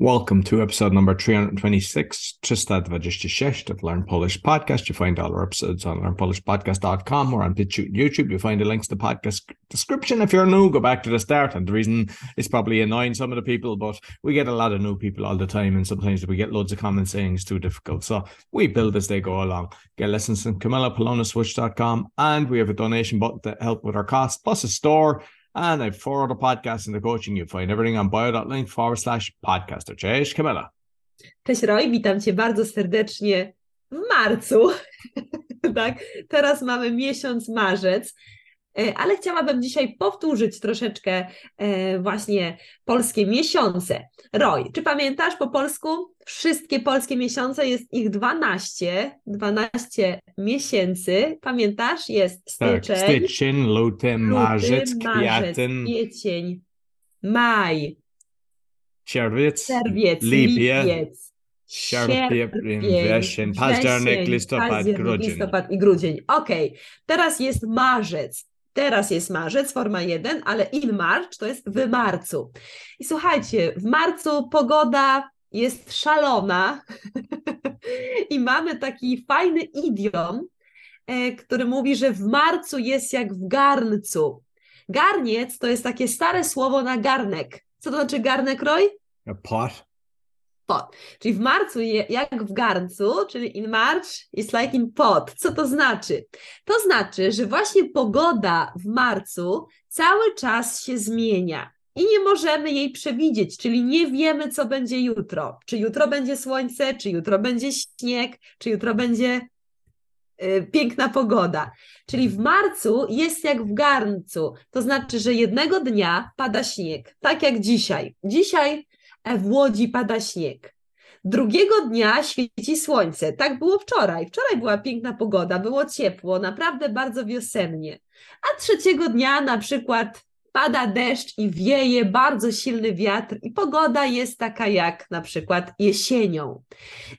Welcome to episode number 326, 326 of Learn Polish Podcast. You find all our episodes on learnpolishpodcast.com or on BitChute YouTube. You find the links to the podcast description. If you're new, go back to the start. And the reason it's probably annoying some of the people, but we get a lot of new people all the time. And sometimes we get loads of comments saying it's too difficult. So we build as they go along. Get lessons on CamillaPolonaswitch.com. And we have a donation button to help with our costs, plus a store and I four other podcasts in the coaching. You find everything on bio.link forward slash podcaster. Cześć, Kamila. Cześć Roy, witam Cię bardzo serdecznie w marcu. tak, teraz mamy miesiąc marzec. E, ale chciałabym dzisiaj powtórzyć troszeczkę e, właśnie polskie miesiące. Roy, czy pamiętasz po polsku? Wszystkie polskie miesiące jest ich 12, 12 miesięcy. Pamiętasz? Jest styczeń, tak, styczeń luty, marzec, kwiaten, kwiecień, maj, czerwiec, czerwiec lipiec, lipiec sierpień, wrzesień, październik, listopad, grudzień. listopad i grudzień. Okej, okay. teraz jest marzec. Teraz jest marzec, forma 1, ale in March to jest w marcu. I słuchajcie, w marcu pogoda jest szalona i mamy taki fajny idiom, e, który mówi, że w marcu jest jak w garncu. Garniec to jest takie stare słowo na garnek. Co to znaczy garnek, Roy? A pot Czyli w marcu jak w garncu, czyli in March is like in pot. Co to znaczy? To znaczy, że właśnie pogoda w marcu cały czas się zmienia. I nie możemy jej przewidzieć, czyli nie wiemy, co będzie jutro. Czy jutro będzie słońce, czy jutro będzie śnieg, czy jutro będzie y, piękna pogoda. Czyli w marcu jest jak w garncu. To znaczy, że jednego dnia pada śnieg, tak jak dzisiaj. Dzisiaj w Łodzi pada śnieg. Drugiego dnia świeci słońce. Tak było wczoraj. Wczoraj była piękna pogoda, było ciepło, naprawdę bardzo wiosennie. A trzeciego dnia na przykład pada deszcz i wieje bardzo silny wiatr, i pogoda jest taka jak na przykład jesienią.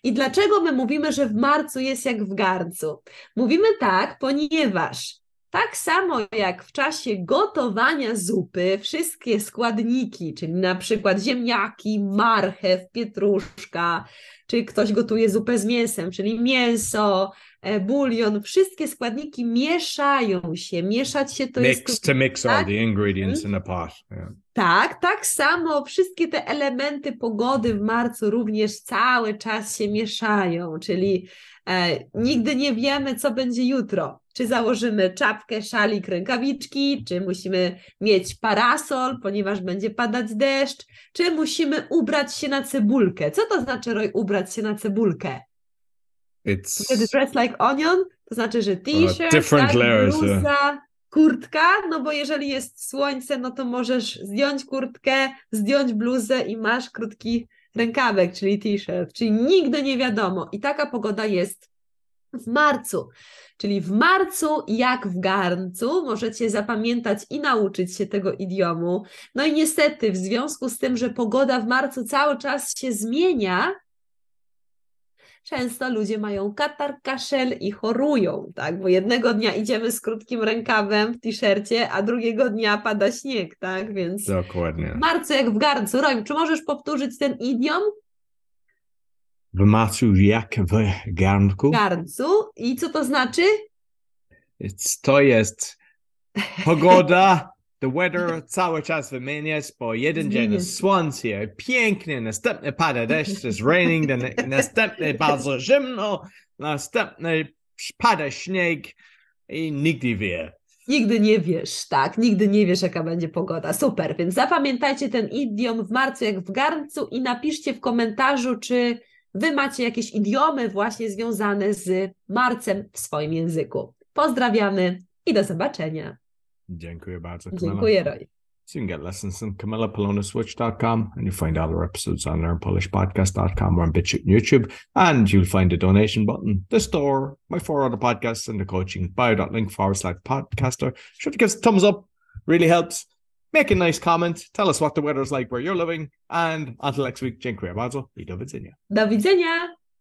I dlaczego my mówimy, że w marcu jest jak w garncu? Mówimy tak, ponieważ tak samo jak w czasie gotowania zupy, wszystkie składniki, czyli na przykład ziemniaki, marchew, pietruszka, czy ktoś gotuje zupę z mięsem, czyli mięso, e, bulion, wszystkie składniki mieszają się. Mieszać się to mix, jest. To mix tak? all the ingredients in a pot. Yeah. Tak, tak samo wszystkie te elementy pogody w marcu również cały czas się mieszają, czyli nigdy nie wiemy, co będzie jutro. Czy założymy czapkę, szalik, rękawiczki, czy musimy mieć parasol, ponieważ będzie padać deszcz, czy musimy ubrać się na cebulkę. Co to znaczy, Roy, ubrać się na cebulkę? It's... Dress like onion, to znaczy, że t-shirt, tak, bluza, kurtka, no bo jeżeli jest słońce, no to możesz zdjąć kurtkę, zdjąć bluzę i masz krótki rękawek, czyli t-shirt, czyli nigdy nie wiadomo. I taka pogoda jest w marcu. Czyli w marcu, jak w garncu, możecie zapamiętać i nauczyć się tego idiomu. No i niestety, w związku z tym, że pogoda w marcu cały czas się zmienia, często ludzie mają katar, kaszel i chorują, tak? Bo jednego dnia idziemy z krótkim rękawem w t-shircie, a drugiego dnia pada śnieg, tak? Więc Dokładnie. w marcu jak w garncu. Roy, czy możesz powtórzyć ten idiom? W marcu jak w garnku. Garncu. I co to znaczy? It's, to jest pogoda The weather cały czas wymienia bo jeden dzień jest słońce, pięknie, następny pada deszcz, jest raining, następny bardzo zimno, następny pada śnieg i nigdy wie. Nigdy nie wiesz, tak, nigdy nie wiesz, jaka będzie pogoda. Super, więc zapamiętajcie ten idiom w marcu jak w garncu i napiszcie w komentarzu, czy wy macie jakieś idiomy właśnie związane z marcem w swoim języku. Pozdrawiamy i do zobaczenia. Dziękuję bardzo. Dziękuję, Roy. So you can get lessons on CamillaPolonaswitch.com and you find all our episodes on learnpolishpodcast.com or on BitChute and YouTube. And you'll find a donation button, the store, my four other podcasts, and the coaching bio.link forward slash podcaster. Sure to give us a thumbs up, really helps. Make a nice comment. Tell us what the weather's like where you're living. And until next week, dziękuję bardzo i do widzenia. Do widzenia.